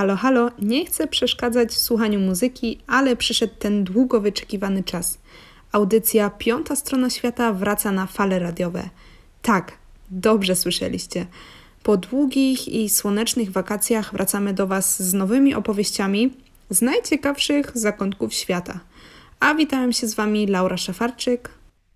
Halo, halo, nie chcę przeszkadzać w słuchaniu muzyki, ale przyszedł ten długo wyczekiwany czas. Audycja Piąta Strona Świata wraca na fale radiowe. Tak, dobrze słyszeliście. Po długich i słonecznych wakacjach wracamy do Was z nowymi opowieściami z najciekawszych zakątków świata. A witałem się z Wami Laura Szafarczyk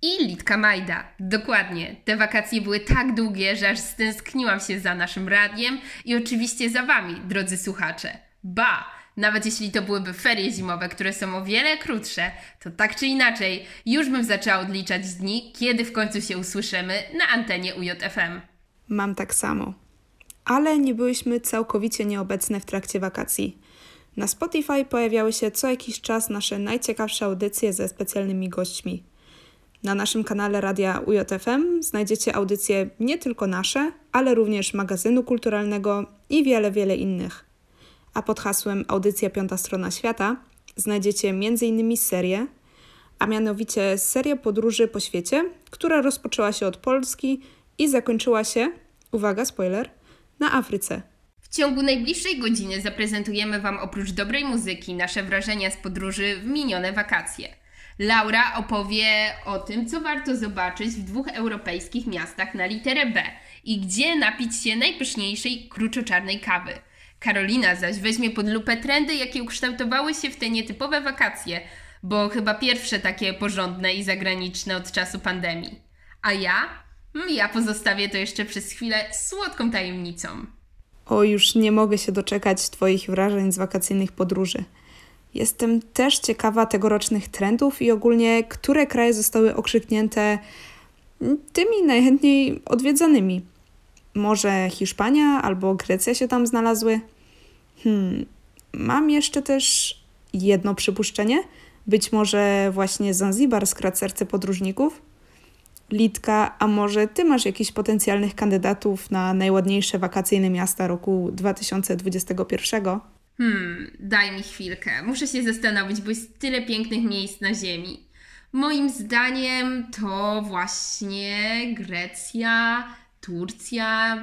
i Litka Majda. Dokładnie. Te wakacje były tak długie, że aż stęskniłam się za naszym radiem i oczywiście za Wami, drodzy słuchacze. Ba! Nawet jeśli to byłyby ferie zimowe, które są o wiele krótsze, to tak czy inaczej, już bym zaczęła odliczać dni, kiedy w końcu się usłyszymy na antenie UJFM. Mam tak samo. Ale nie byłyśmy całkowicie nieobecne w trakcie wakacji. Na Spotify pojawiały się co jakiś czas nasze najciekawsze audycje ze specjalnymi gośćmi. Na naszym kanale Radia UJFM znajdziecie audycje nie tylko nasze, ale również magazynu kulturalnego i wiele, wiele innych. A pod hasłem Audycja Piąta Strona Świata znajdziecie m.in. serię, a mianowicie serię podróży po świecie, która rozpoczęła się od Polski i zakończyła się, uwaga, spoiler, na Afryce. W ciągu najbliższej godziny zaprezentujemy Wam oprócz dobrej muzyki nasze wrażenia z podróży w minione wakacje – Laura opowie o tym, co warto zobaczyć w dwóch europejskich miastach na literę B i gdzie napić się najpyszniejszej kruczoczarnej kawy. Karolina zaś weźmie pod lupę trendy, jakie ukształtowały się w te nietypowe wakacje, bo chyba pierwsze takie porządne i zagraniczne od czasu pandemii. A ja? Mm, ja pozostawię to jeszcze przez chwilę słodką tajemnicą. O, już nie mogę się doczekać Twoich wrażeń z wakacyjnych podróży. Jestem też ciekawa tegorocznych trendów i ogólnie, które kraje zostały okrzyknięte tymi najchętniej odwiedzanymi. Może Hiszpania albo Grecja się tam znalazły? Hmm, mam jeszcze też jedno przypuszczenie. Być może właśnie Zanzibar skradł serce podróżników? Litka, a może ty masz jakichś potencjalnych kandydatów na najładniejsze wakacyjne miasta roku 2021? Hmm, daj mi chwilkę. Muszę się zastanowić, bo jest tyle pięknych miejsc na Ziemi. Moim zdaniem to właśnie Grecja, Turcja,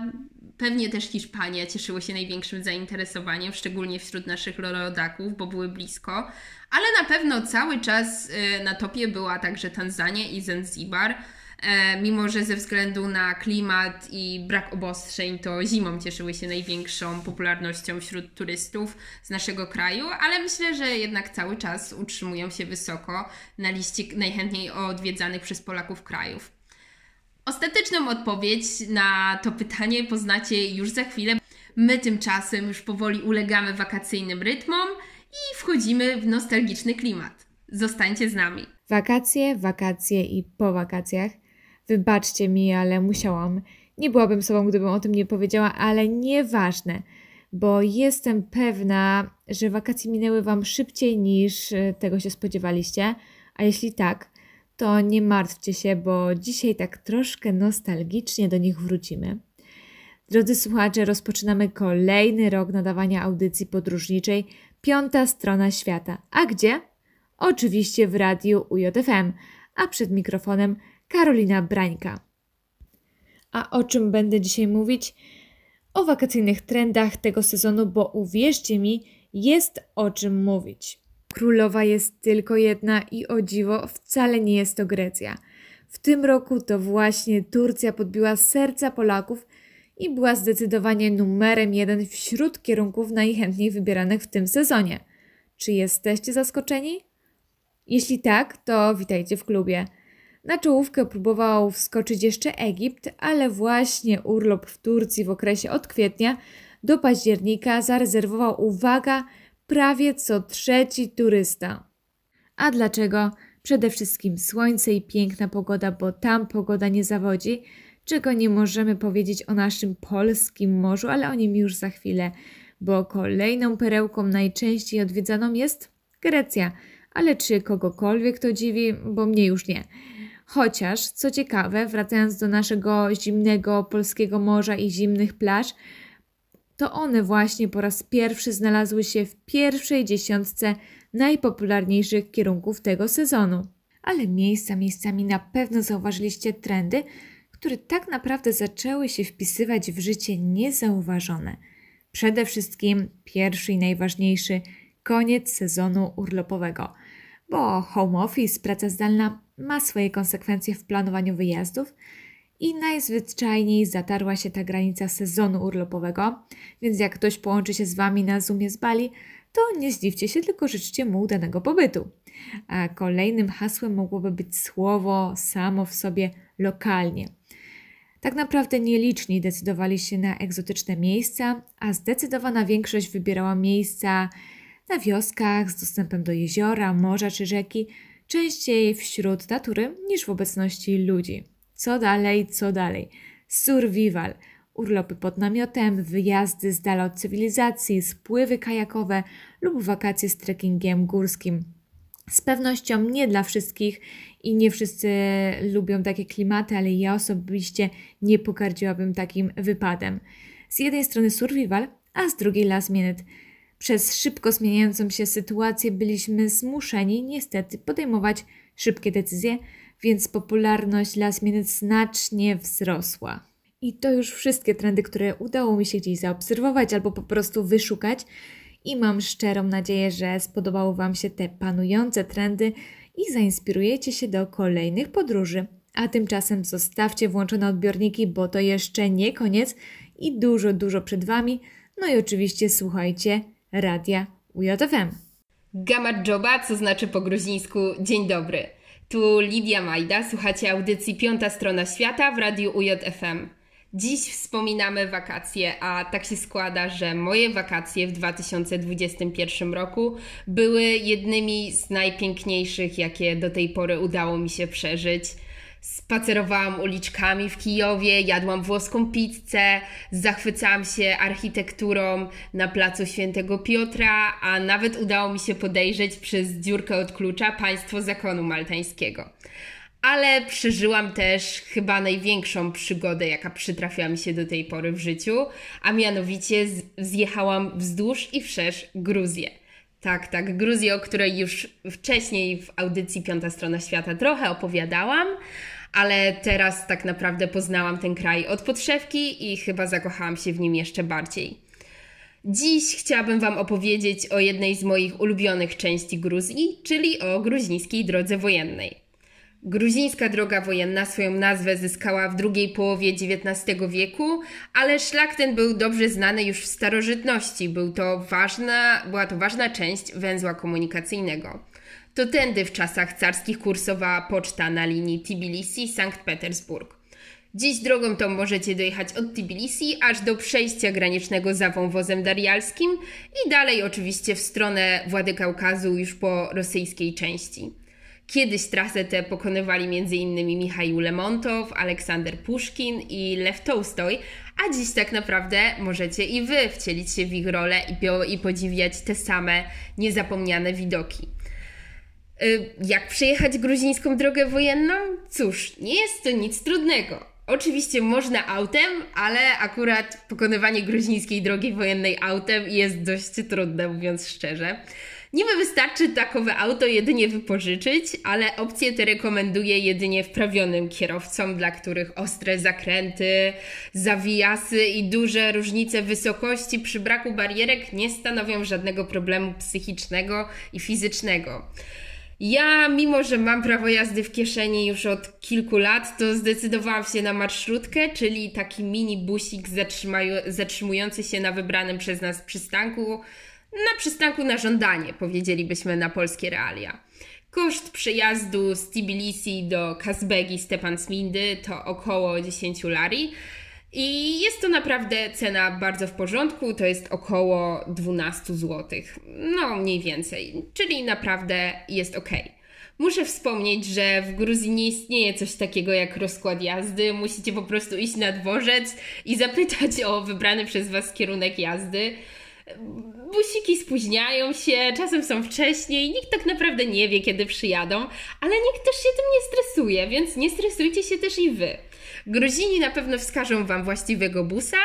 pewnie też Hiszpania cieszyły się największym zainteresowaniem, szczególnie wśród naszych rodaków, bo były blisko. Ale na pewno cały czas y, na topie była także Tanzania i Zanzibar. E, mimo że ze względu na klimat i brak obostrzeń, to zimą cieszyły się największą popularnością wśród turystów z naszego kraju, ale myślę, że jednak cały czas utrzymują się wysoko na liście najchętniej odwiedzanych przez Polaków krajów. Ostateczną odpowiedź na to pytanie poznacie już za chwilę. My tymczasem już powoli ulegamy wakacyjnym rytmom i wchodzimy w nostalgiczny klimat. Zostańcie z nami. Wakacje, wakacje i po wakacjach Wybaczcie mi, ale musiałam. Nie byłabym sobą, gdybym o tym nie powiedziała, ale nieważne, bo jestem pewna, że wakacje minęły Wam szybciej niż e, tego się spodziewaliście. A jeśli tak, to nie martwcie się, bo dzisiaj tak troszkę nostalgicznie do nich wrócimy. Drodzy słuchacze, rozpoczynamy kolejny rok nadawania audycji podróżniczej Piąta Strona Świata. A gdzie? Oczywiście w radiu UJFM, a przed mikrofonem Karolina Brańka. A o czym będę dzisiaj mówić? O wakacyjnych trendach tego sezonu, bo uwierzcie mi, jest o czym mówić. Królowa jest tylko jedna i o dziwo wcale nie jest to Grecja. W tym roku to właśnie Turcja podbiła serca Polaków i była zdecydowanie numerem jeden wśród kierunków najchętniej wybieranych w tym sezonie. Czy jesteście zaskoczeni? Jeśli tak, to witajcie w klubie. Na czołówkę próbował wskoczyć jeszcze Egipt, ale właśnie urlop w Turcji w okresie od kwietnia do października zarezerwował, uwaga, prawie co trzeci turysta. A dlaczego? Przede wszystkim słońce i piękna pogoda, bo tam pogoda nie zawodzi, czego nie możemy powiedzieć o naszym polskim morzu, ale o nim już za chwilę, bo kolejną perełką najczęściej odwiedzaną jest Grecja. Ale czy kogokolwiek to dziwi? Bo mnie już nie. Chociaż, co ciekawe, wracając do naszego zimnego polskiego morza i zimnych plaż, to one właśnie po raz pierwszy znalazły się w pierwszej dziesiątce najpopularniejszych kierunków tego sezonu. Ale miejsca miejscami na pewno zauważyliście trendy, które tak naprawdę zaczęły się wpisywać w życie niezauważone. Przede wszystkim pierwszy i najważniejszy koniec sezonu urlopowego, bo home office, praca zdalna ma swoje konsekwencje w planowaniu wyjazdów i najzwyczajniej zatarła się ta granica sezonu urlopowego, więc jak ktoś połączy się z Wami na Zoomie z Bali, to nie zdziwcie się, tylko życzcie mu udanego pobytu. A kolejnym hasłem mogłoby być słowo samo w sobie lokalnie. Tak naprawdę nieliczni decydowali się na egzotyczne miejsca, a zdecydowana większość wybierała miejsca na wioskach z dostępem do jeziora, morza czy rzeki, częściej wśród natury niż w obecności ludzi. Co dalej, co dalej? Survival, urlopy pod namiotem, wyjazdy z dala od cywilizacji, spływy kajakowe lub wakacje z trekkingiem górskim. Z pewnością nie dla wszystkich i nie wszyscy lubią takie klimaty, ale ja osobiście nie pogardziłabym takim wypadem. Z jednej strony survival, a z drugiej last minute. Przez szybko zmieniającą się sytuację byliśmy zmuszeni niestety podejmować szybkie decyzje, więc popularność last minute znacznie wzrosła. I to już wszystkie trendy, które udało mi się gdzieś zaobserwować albo po prostu wyszukać. I mam szczerą nadzieję, że spodobały Wam się te panujące trendy i zainspirujecie się do kolejnych podróży. A tymczasem zostawcie włączone odbiorniki, bo to jeszcze nie koniec i dużo, dużo przed Wami. No i oczywiście słuchajcie radia UJFM. Gamadżoba, co znaczy po gruzińsku dzień dobry. Tu Lidia Majda, słuchacie audycji Piąta Strona Świata w Radiu UJFM. Dziś wspominamy wakacje, a tak się składa, że moje wakacje w 2021 roku były jednymi z najpiękniejszych, jakie do tej pory udało mi się przeżyć. Spacerowałam uliczkami w Kijowie, jadłam włoską pizzę, zachwycałam się architekturą na placu Świętego Piotra, a nawet udało mi się podejrzeć przez dziurkę od klucza państwo zakonu maltańskiego. Ale przeżyłam też chyba największą przygodę, jaka przytrafiła mi się do tej pory w życiu, a mianowicie zjechałam wzdłuż i wszerz Gruzję. Tak, tak, Gruzję, o której już wcześniej w audycji Piąta Strona Świata trochę opowiadałam, ale teraz tak naprawdę poznałam ten kraj od podszewki i chyba zakochałam się w nim jeszcze bardziej. Dziś chciałabym Wam opowiedzieć o jednej z moich ulubionych części Gruzji, czyli o gruzińskiej drodze wojennej. Gruzińska droga wojenna swoją nazwę zyskała w drugiej połowie XIX wieku, ale szlak ten był dobrze znany już w starożytności. Był to ważna, była to ważna część węzła komunikacyjnego. To tędy w czasach carskich kursowała poczta na linii Tbilisi-Sankt Petersburg. Dziś drogą tą możecie dojechać od Tbilisi aż do przejścia granicznego za wąwozem darialskim i dalej oczywiście w stronę Władykaukazu już po rosyjskiej części. Kiedyś trasę tę pokonywali m.in. Michał Lemontow, Aleksander Puszkin i Lew Tolstoj, a dziś tak naprawdę możecie i Wy wcielić się w ich rolę i podziwiać te same niezapomniane widoki. Y, jak przejechać gruzińską drogę wojenną? Cóż, nie jest to nic trudnego. Oczywiście można autem, ale akurat pokonywanie gruzińskiej drogi wojennej autem jest dość trudne, mówiąc szczerze. Niby wystarczy takowe auto jedynie wypożyczyć, ale opcje te rekomenduję jedynie wprawionym kierowcom, dla których ostre zakręty, zawijasy i duże różnice wysokości przy braku barierek nie stanowią żadnego problemu psychicznego i fizycznego. Ja, mimo że mam prawo jazdy w kieszeni już od kilku lat, to zdecydowałam się na marszrutkę, czyli taki mini busik zatrzymujący się na wybranym przez nas przystanku na przystanku na żądanie, powiedzielibyśmy na polskie realia. Koszt przejazdu z Tbilisi do Kazbegi Stepan Smindy to około 10 lari. I jest to naprawdę cena bardzo w porządku, to jest około 12 zł. No, mniej więcej, czyli naprawdę jest ok. Muszę wspomnieć, że w Gruzji nie istnieje coś takiego jak rozkład jazdy. Musicie po prostu iść na dworzec i zapytać o wybrany przez Was kierunek jazdy busiki spóźniają się, czasem są wcześniej, nikt tak naprawdę nie wie, kiedy przyjadą, ale nikt też się tym nie stresuje, więc nie stresujcie się też i wy. Gruzini na pewno wskażą Wam właściwego busa,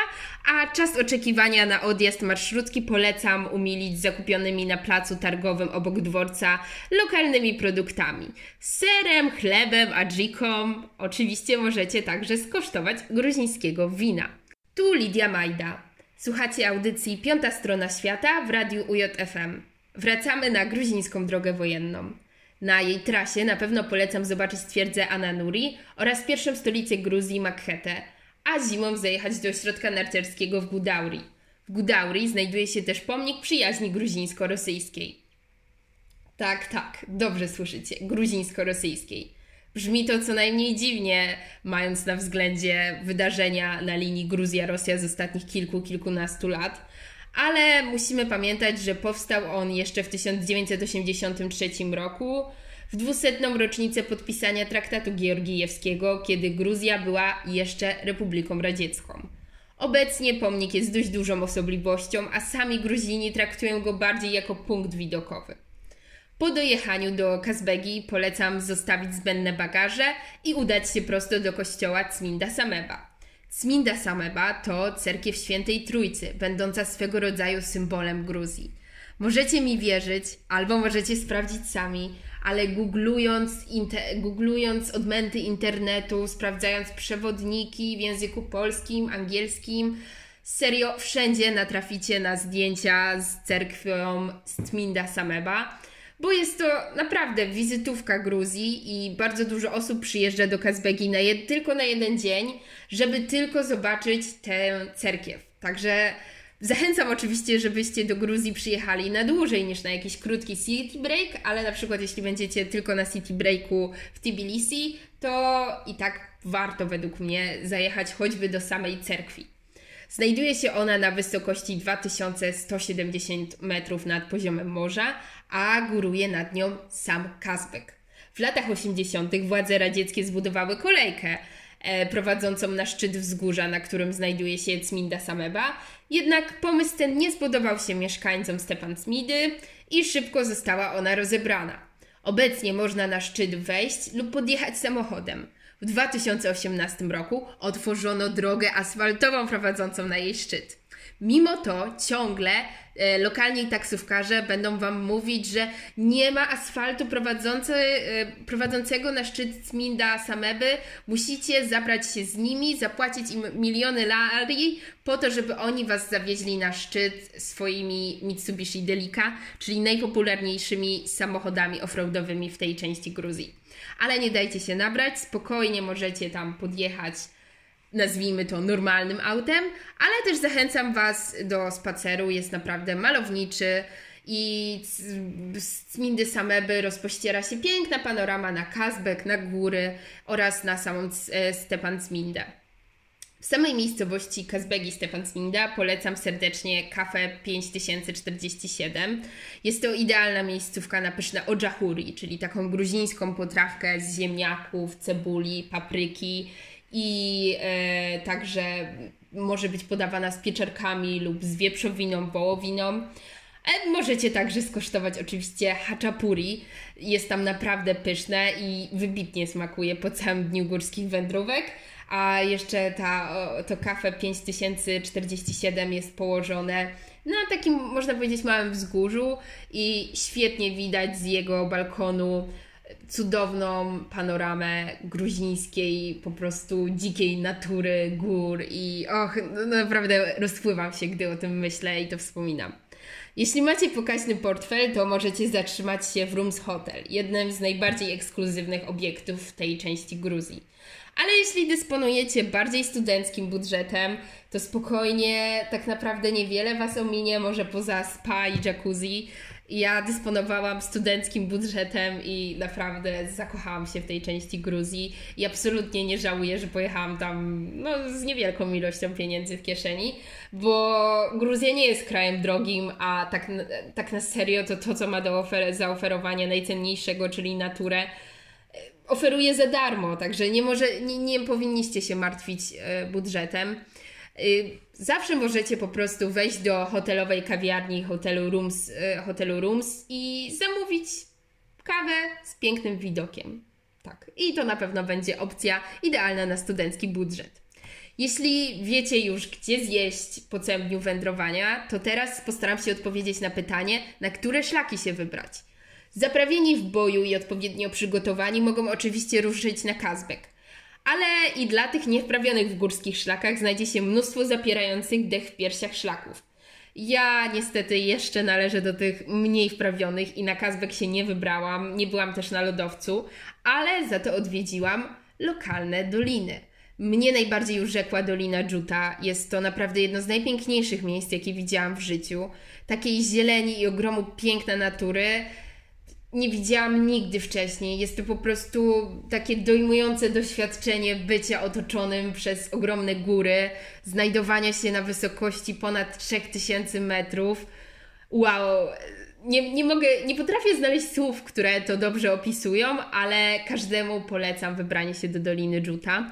a czas oczekiwania na odjazd marszrutki polecam umilić zakupionymi na placu targowym obok dworca lokalnymi produktami. Serem, chlebem, adżiką. Oczywiście możecie także skosztować gruzińskiego wina. Tu Lidia Majda. Słuchacie audycji Piąta Strona Świata w Radiu UJFM. Wracamy na gruzińską drogę wojenną. Na jej trasie na pewno polecam zobaczyć twierdzę Ananuri oraz pierwszą stolicę Gruzji Makhetę, a zimą zajechać do ośrodka narciarskiego w Gudauri. W Gudauri znajduje się też pomnik przyjaźni gruzińsko-rosyjskiej. Tak, tak, dobrze słyszycie, gruzińsko-rosyjskiej. Brzmi to co najmniej dziwnie, mając na względzie wydarzenia na linii Gruzja-Rosja z ostatnich kilku, kilkunastu lat, ale musimy pamiętać, że powstał on jeszcze w 1983 roku, w dwusetną rocznicę podpisania traktatu georgijewskiego, kiedy Gruzja była jeszcze Republiką Radziecką. Obecnie pomnik jest dość dużą osobliwością, a sami Gruzini traktują go bardziej jako punkt widokowy. Po dojechaniu do Kazbegi polecam zostawić zbędne bagaże i udać się prosto do kościoła Cminda Sameba. Cminda Sameba to cerkiew świętej Trójcy, będąca swego rodzaju symbolem Gruzji. Możecie mi wierzyć, albo możecie sprawdzić sami, ale googlując, inter, googlując odmęty internetu, sprawdzając przewodniki w języku polskim, angielskim, serio wszędzie natraficie na zdjęcia z cerkwią Cminda Sameba bo jest to naprawdę wizytówka Gruzji i bardzo dużo osób przyjeżdża do Kazbegi na jed- tylko na jeden dzień, żeby tylko zobaczyć tę cerkiew. Także zachęcam oczywiście, żebyście do Gruzji przyjechali na dłużej niż na jakiś krótki city break, ale na przykład jeśli będziecie tylko na city breaku w Tbilisi, to i tak warto według mnie zajechać choćby do samej cerkwi. Znajduje się ona na wysokości 2170 metrów nad poziomem morza, a góruje nad nią sam Kazbek. W latach 80. władze radzieckie zbudowały kolejkę e, prowadzącą na szczyt wzgórza, na którym znajduje się Cminda Sameba, jednak pomysł ten nie spodobał się mieszkańcom Stepan Cmidy i szybko została ona rozebrana. Obecnie można na szczyt wejść lub podjechać samochodem. W 2018 roku otworzono drogę asfaltową prowadzącą na jej szczyt. Mimo to ciągle e, lokalni taksówkarze będą Wam mówić, że nie ma asfaltu prowadzący, e, prowadzącego na szczyt Cminda Sameby. Musicie zabrać się z nimi, zapłacić im miliony lari po to, żeby oni Was zawieźli na szczyt swoimi Mitsubishi Delica, czyli najpopularniejszymi samochodami offroadowymi w tej części Gruzji. Ale nie dajcie się nabrać, spokojnie możecie tam podjechać nazwijmy to normalnym autem, ale też zachęcam Was do spaceru, jest naprawdę malowniczy i z Cmindy Sameby rozpościera się piękna panorama na Kazbek, na góry oraz na samą e, Stepan Cmindę. W samej miejscowości Kazbegi Stepan Cminda polecam serdecznie kafę 5047. Jest to idealna miejscówka na pyszne ojahuri, czyli taką gruzińską potrawkę z ziemniaków, cebuli, papryki i e, także może być podawana z pieczarkami lub z wieprzowiną, wołowiną. E, możecie także skosztować oczywiście haczapuri. Jest tam naprawdę pyszne i wybitnie smakuje po całym dniu górskich wędrówek. A jeszcze ta, to kafe 5047 jest położone na takim, można powiedzieć, małym wzgórzu i świetnie widać z jego balkonu cudowną panoramę gruzińskiej, po prostu dzikiej natury, gór i och, no naprawdę rozpływam się, gdy o tym myślę i to wspominam. Jeśli macie pokaźny portfel, to możecie zatrzymać się w Rooms Hotel, jednym z najbardziej ekskluzywnych obiektów w tej części Gruzji. Ale jeśli dysponujecie bardziej studenckim budżetem, to spokojnie tak naprawdę niewiele Was ominie, może poza spa i jacuzzi, ja dysponowałam studenckim budżetem i naprawdę zakochałam się w tej części Gruzji i absolutnie nie żałuję, że pojechałam tam no, z niewielką ilością pieniędzy w kieszeni, bo Gruzja nie jest krajem drogim, a tak, tak na serio to to, co ma do ofer- zaoferowania najcenniejszego, czyli naturę, oferuje za darmo, także nie, może, nie, nie powinniście się martwić e, budżetem. Y, zawsze możecie po prostu wejść do hotelowej kawiarni hotelu Rooms, y, hotelu Rooms i zamówić kawę z pięknym widokiem. Tak. I to na pewno będzie opcja idealna na studencki budżet. Jeśli wiecie już, gdzie zjeść po całym dniu wędrowania, to teraz postaram się odpowiedzieć na pytanie, na które szlaki się wybrać. Zaprawieni w boju i odpowiednio przygotowani mogą oczywiście ruszyć na Kazbek Ale i dla tych niewprawionych w górskich szlakach znajdzie się mnóstwo zapierających dech w piersiach szlaków. Ja niestety jeszcze należę do tych mniej wprawionych i na Kazbek się nie wybrałam, nie byłam też na lodowcu, ale za to odwiedziłam lokalne doliny. Mnie najbardziej urzekła Dolina Dżuta. Jest to naprawdę jedno z najpiękniejszych miejsc, jakie widziałam w życiu. Takiej zieleni i ogromu piękna natury nie widziałam nigdy wcześniej. Jest to po prostu takie dojmujące doświadczenie bycia otoczonym przez ogromne góry, znajdowania się na wysokości ponad 3000 metrów. Wow! Nie, nie mogę, nie potrafię znaleźć słów, które to dobrze opisują, ale każdemu polecam wybranie się do Doliny Dżuta.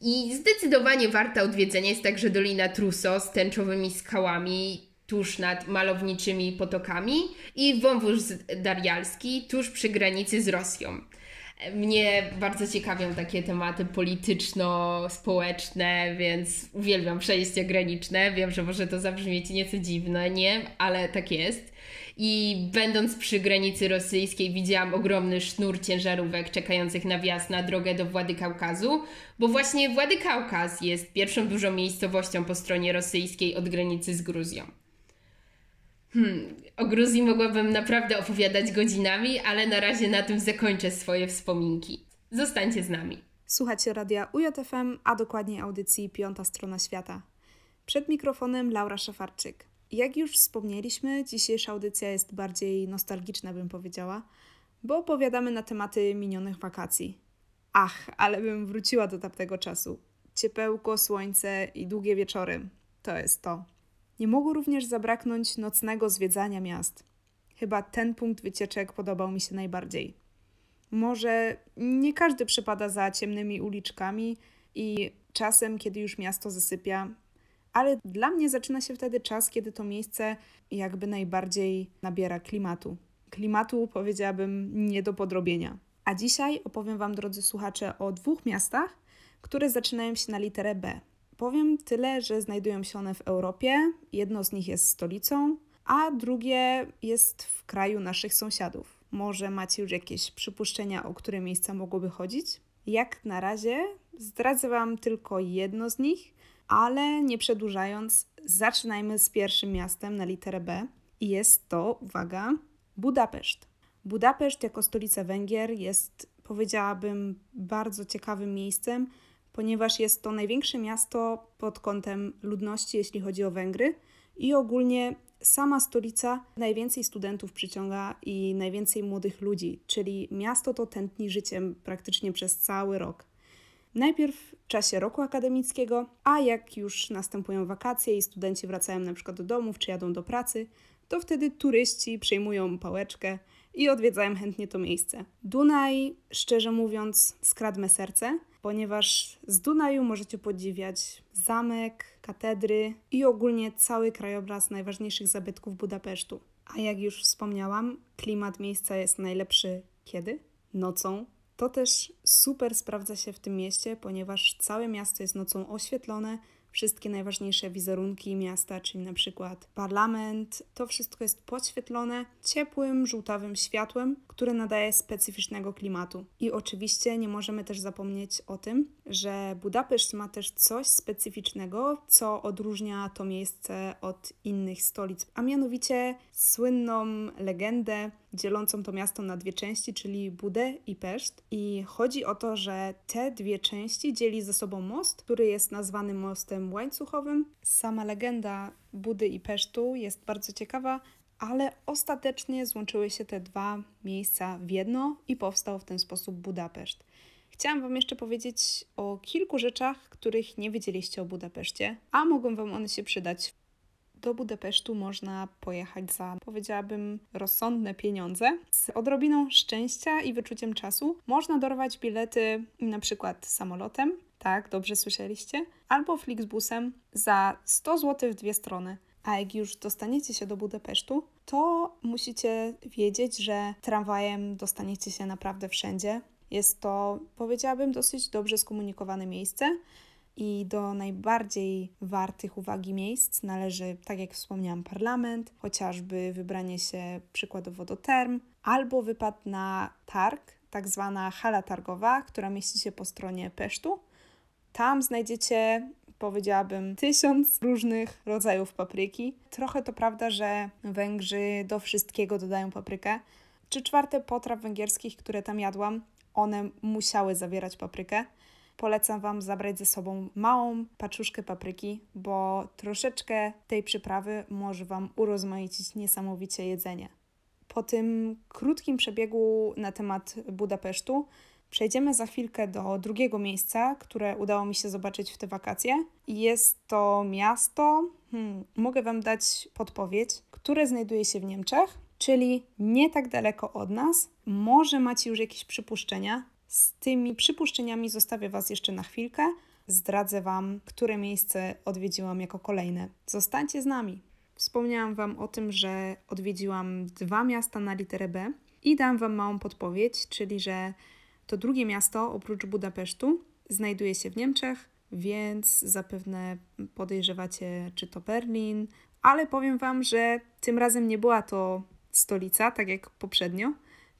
I zdecydowanie warta odwiedzenia jest także Dolina Truso z tęczowymi skałami tuż nad malowniczymi potokami i wąwóz darialski tuż przy granicy z Rosją. Mnie bardzo ciekawią takie tematy polityczno-społeczne, więc uwielbiam przejścia graniczne. Wiem, że może to zabrzmieć nieco dziwne, nie? Ale tak jest. I będąc przy granicy rosyjskiej, widziałam ogromny sznur ciężarówek czekających na wjazd na drogę do Władykaukazu, bo właśnie Władykaukaz jest pierwszą dużą miejscowością po stronie rosyjskiej od granicy z Gruzją. Hmm, o Gruzji mogłabym naprawdę opowiadać godzinami, ale na razie na tym zakończę swoje wspominki. Zostańcie z nami. Słuchacie radia UJFM, a dokładniej audycji Piąta Strona Świata. Przed mikrofonem Laura Szafarczyk. Jak już wspomnieliśmy, dzisiejsza audycja jest bardziej nostalgiczna, bym powiedziała, bo opowiadamy na tematy minionych wakacji. Ach, ale bym wróciła do tamtego czasu. Ciepełko, słońce i długie wieczory. To jest to. Nie mogło również zabraknąć nocnego zwiedzania miast. Chyba ten punkt wycieczek podobał mi się najbardziej. Może nie każdy przypada za ciemnymi uliczkami i czasem, kiedy już miasto zasypia, ale dla mnie zaczyna się wtedy czas, kiedy to miejsce jakby najbardziej nabiera klimatu. Klimatu powiedziałabym nie do podrobienia. A dzisiaj opowiem Wam, drodzy słuchacze, o dwóch miastach, które zaczynają się na literę B. Powiem tyle, że znajdują się one w Europie. Jedno z nich jest stolicą, a drugie jest w kraju naszych sąsiadów. Może macie już jakieś przypuszczenia, o które miejsca mogłoby chodzić? Jak na razie zdradzę Wam tylko jedno z nich, ale nie przedłużając, zaczynajmy z pierwszym miastem na literę B. I jest to, uwaga, Budapeszt. Budapeszt jako stolica Węgier jest, powiedziałabym, bardzo ciekawym miejscem, ponieważ jest to największe miasto pod kątem ludności, jeśli chodzi o Węgry, i ogólnie sama stolica najwięcej studentów przyciąga i najwięcej młodych ludzi, czyli miasto to tętni życiem praktycznie przez cały rok. Najpierw w czasie roku akademickiego, a jak już następują wakacje i studenci wracają na przykład do domów czy jadą do pracy, to wtedy turyści przejmują pałeczkę i odwiedzają chętnie to miejsce. Dunaj, szczerze mówiąc, skradł serce, ponieważ z Dunaju możecie podziwiać zamek, katedry i ogólnie cały krajobraz najważniejszych zabytków Budapesztu. A jak już wspomniałam, klimat miejsca jest najlepszy kiedy? Nocą. To też super sprawdza się w tym mieście, ponieważ całe miasto jest nocą oświetlone, wszystkie najważniejsze wizerunki miasta, czyli na przykład parlament. To wszystko jest podświetlone ciepłym, żółtawym światłem, które nadaje specyficznego klimatu. I oczywiście nie możemy też zapomnieć o tym, że Budapeszt ma też coś specyficznego, co odróżnia to miejsce od innych stolic, a mianowicie słynną legendę dzielącą to miasto na dwie części, czyli Budę i Peszt. I chodzi o to, że te dwie części dzieli ze sobą most, który jest nazwany mostem łańcuchowym. Sama legenda Budy i Pesztu jest bardzo ciekawa, ale ostatecznie złączyły się te dwa miejsca w jedno i powstał w ten sposób Budapeszt. Chciałam Wam jeszcze powiedzieć o kilku rzeczach, których nie wiedzieliście o Budapeszcie, a mogą Wam one się przydać do Budapesztu można pojechać za, powiedziałabym, rozsądne pieniądze. Z odrobiną szczęścia i wyczuciem czasu można dorwać bilety na przykład samolotem, tak, dobrze słyszeliście, albo Flixbusem za 100 zł w dwie strony. A jak już dostaniecie się do Budapesztu, to musicie wiedzieć, że tramwajem dostaniecie się naprawdę wszędzie. Jest to, powiedziałabym, dosyć dobrze skomunikowane miejsce. I do najbardziej wartych uwagi miejsc należy, tak jak wspomniałam, parlament, chociażby wybranie się przykładowo do term, albo wypad na targ. tak zwana hala targowa, która mieści się po stronie Pesztu. Tam znajdziecie, powiedziałabym, tysiąc różnych rodzajów papryki. Trochę to prawda, że Węgrzy do wszystkiego dodają paprykę. Trzy czwarte potraw węgierskich, które tam jadłam, one musiały zawierać paprykę. Polecam Wam zabrać ze sobą małą paczuszkę papryki, bo troszeczkę tej przyprawy może Wam urozmaicić niesamowicie jedzenie. Po tym krótkim przebiegu na temat Budapesztu przejdziemy za chwilkę do drugiego miejsca, które udało mi się zobaczyć w te wakacje. Jest to miasto, hmm, mogę Wam dać podpowiedź, które znajduje się w Niemczech, czyli nie tak daleko od nas. Może macie już jakieś przypuszczenia. Z tymi przypuszczeniami zostawię Was jeszcze na chwilkę. Zdradzę Wam, które miejsce odwiedziłam jako kolejne. Zostańcie z nami. Wspomniałam Wam o tym, że odwiedziłam dwa miasta na literę B i dam Wam małą podpowiedź, czyli że to drugie miasto oprócz Budapesztu znajduje się w Niemczech, więc zapewne podejrzewacie, czy to Berlin, ale powiem Wam, że tym razem nie była to stolica, tak jak poprzednio,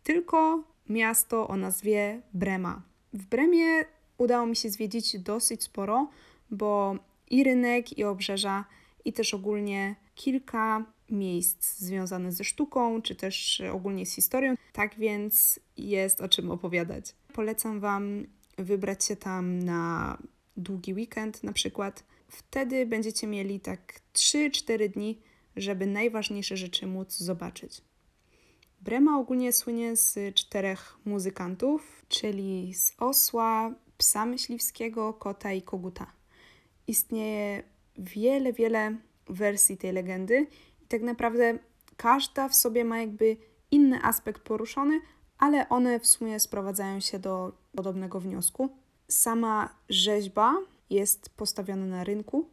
tylko miasto o nazwie Brema. W Bremie udało mi się zwiedzić dosyć sporo, bo i rynek, i obrzeża, i też ogólnie kilka miejsc związanych ze sztuką, czy też ogólnie z historią. Tak więc jest o czym opowiadać. Polecam Wam wybrać się tam na długi weekend na przykład. Wtedy będziecie mieli tak 3-4 dni, żeby najważniejsze rzeczy móc zobaczyć. Brema ogólnie słynie z czterech muzykantów, czyli z osła, psa myśliwskiego, kota i koguta. Istnieje wiele, wiele wersji tej legendy i tak naprawdę każda w sobie ma jakby inny aspekt poruszony, ale one w sumie sprowadzają się do podobnego wniosku. Sama rzeźba jest postawiona na rynku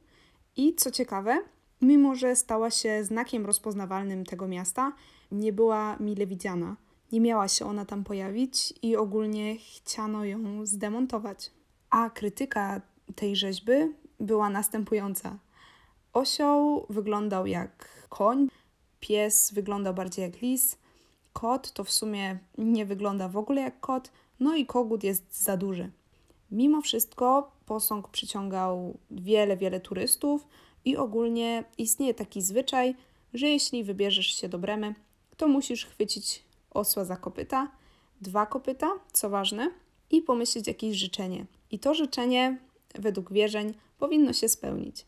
i co ciekawe, mimo że stała się znakiem rozpoznawalnym tego miasta, nie była mile widziana. Nie miała się ona tam pojawić i ogólnie chciano ją zdemontować. A krytyka tej rzeźby była następująca. Osioł wyglądał jak koń, pies wyglądał bardziej jak lis, kot to w sumie nie wygląda w ogóle jak kot, no i kogut jest za duży. Mimo wszystko posąg przyciągał wiele, wiele turystów i ogólnie istnieje taki zwyczaj, że jeśli wybierzesz się do Bremy, to musisz chwycić osła za kopyta, dwa kopyta, co ważne, i pomyśleć jakieś życzenie. I to życzenie, według wierzeń, powinno się spełnić.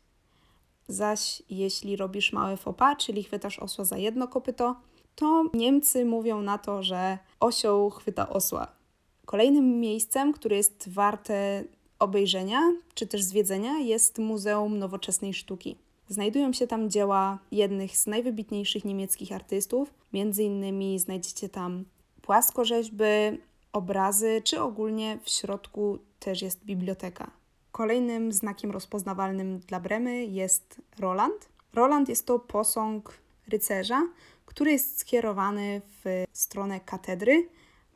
Zaś jeśli robisz małe fopa, czyli chwytasz osła za jedno kopyto, to Niemcy mówią na to, że osioł chwyta osła. Kolejnym miejscem, które jest warte obejrzenia czy też zwiedzenia, jest Muzeum Nowoczesnej Sztuki. Znajdują się tam dzieła jednych z najwybitniejszych niemieckich artystów. Między innymi znajdziecie tam płaskorzeźby, obrazy, czy ogólnie w środku też jest biblioteka. Kolejnym znakiem rozpoznawalnym dla Bremy jest Roland. Roland jest to posąg rycerza, który jest skierowany w stronę katedry.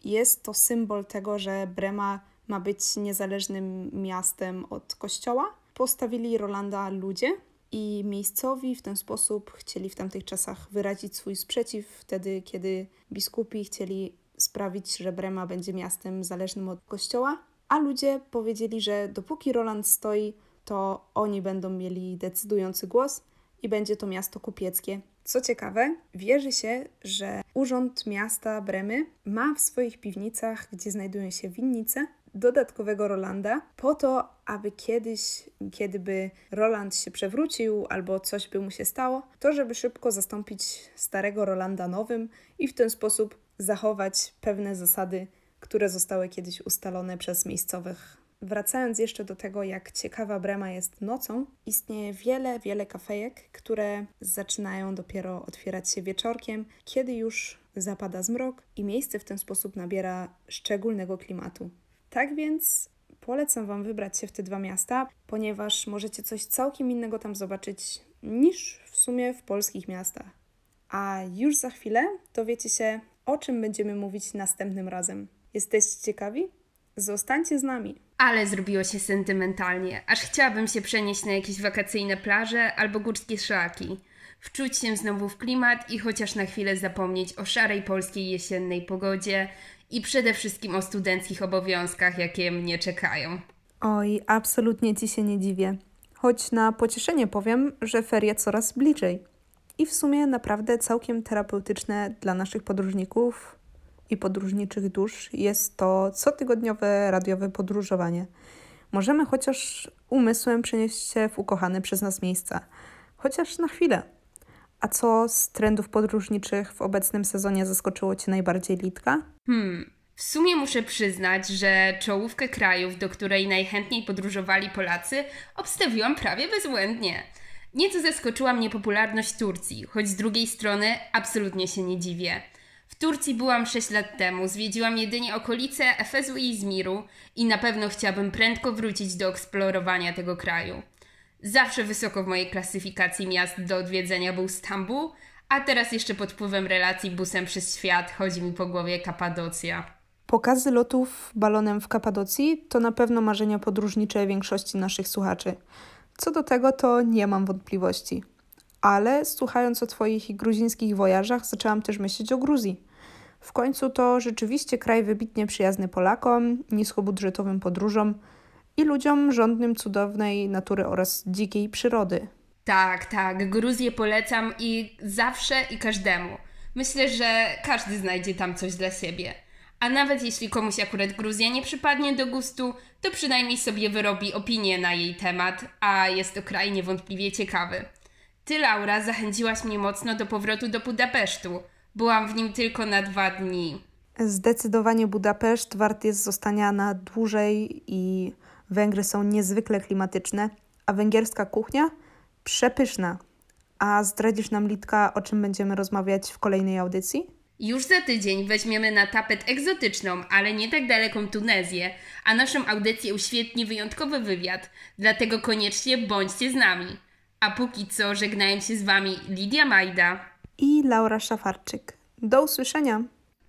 Jest to symbol tego, że Brema ma być niezależnym miastem od kościoła. Postawili Rolanda ludzie, i miejscowi w ten sposób chcieli w tamtych czasach wyrazić swój sprzeciw, wtedy kiedy biskupi chcieli sprawić, że Brema będzie miastem zależnym od kościoła, a ludzie powiedzieli, że dopóki Roland stoi, to oni będą mieli decydujący głos i będzie to miasto kupieckie. Co ciekawe, wierzy się, że Urząd Miasta Bremy ma w swoich piwnicach, gdzie znajdują się winnice, dodatkowego Rolanda, po to, aby kiedyś, kiedyby Roland się przewrócił albo coś by mu się stało, to żeby szybko zastąpić starego Rolanda nowym i w ten sposób zachować pewne zasady, które zostały kiedyś ustalone przez miejscowych. Wracając jeszcze do tego, jak ciekawa Brema jest nocą, istnieje wiele, wiele kafejek, które zaczynają dopiero otwierać się wieczorkiem, kiedy już zapada zmrok i miejsce w ten sposób nabiera szczególnego klimatu. Tak więc polecam Wam wybrać się w te dwa miasta, ponieważ możecie coś całkiem innego tam zobaczyć niż w sumie w polskich miastach. A już za chwilę dowiecie się, o czym będziemy mówić następnym razem. Jesteście ciekawi? Zostańcie z nami. Ale zrobiło się sentymentalnie, aż chciałabym się przenieść na jakieś wakacyjne plaże albo górskie szlaki. Wczuć się znowu w klimat i chociaż na chwilę zapomnieć o szarej polskiej jesiennej pogodzie i przede wszystkim o studenckich obowiązkach, jakie mnie czekają. Oj, absolutnie ci się nie dziwię. Choć na pocieszenie powiem, że ferie coraz bliżej. I w sumie naprawdę całkiem terapeutyczne dla naszych podróżników i podróżniczych dusz jest to cotygodniowe radiowe podróżowanie. Możemy chociaż umysłem przenieść się w ukochane przez nas miejsca, chociaż na chwilę. A co z trendów podróżniczych w obecnym sezonie zaskoczyło Cię najbardziej, Litka? Hmm, w sumie muszę przyznać, że czołówkę krajów, do której najchętniej podróżowali Polacy, obstawiłam prawie bezbłędnie. Nieco zaskoczyła mnie popularność Turcji, choć z drugiej strony absolutnie się nie dziwię. W Turcji byłam 6 lat temu, zwiedziłam jedynie okolice Efezu i Izmiru i na pewno chciałabym prędko wrócić do eksplorowania tego kraju. Zawsze wysoko w mojej klasyfikacji miast do odwiedzenia był Stambuł, a teraz jeszcze pod wpływem relacji busem przez świat chodzi mi po głowie Kapadocja. Pokazy lotów balonem w Kapadocji to na pewno marzenia podróżnicze większości naszych słuchaczy. Co do tego to nie mam wątpliwości. Ale słuchając o Twoich gruzińskich wojażach, zaczęłam też myśleć o Gruzji. W końcu to rzeczywiście kraj wybitnie przyjazny Polakom, niskobudżetowym podróżom i ludziom żądnym cudownej natury oraz dzikiej przyrody. Tak, tak, Gruzję polecam i zawsze i każdemu. Myślę, że każdy znajdzie tam coś dla siebie. A nawet jeśli komuś akurat Gruzja nie przypadnie do gustu, to przynajmniej sobie wyrobi opinię na jej temat, a jest to kraj niewątpliwie ciekawy. Ty, Laura, zachęciłaś mnie mocno do powrotu do Budapesztu. Byłam w nim tylko na dwa dni. Zdecydowanie Budapeszt wart jest zostania na dłużej i Węgry są niezwykle klimatyczne, a węgierska kuchnia przepyszna. A zdradzisz nam, Litka, o czym będziemy rozmawiać w kolejnej audycji? Już za tydzień weźmiemy na tapet egzotyczną, ale nie tak daleką Tunezję, a naszą audycję uświetni wyjątkowy wywiad, dlatego koniecznie bądźcie z nami. A póki co żegnają się z Wami Lidia Majda i Laura Szafarczyk. Do usłyszenia!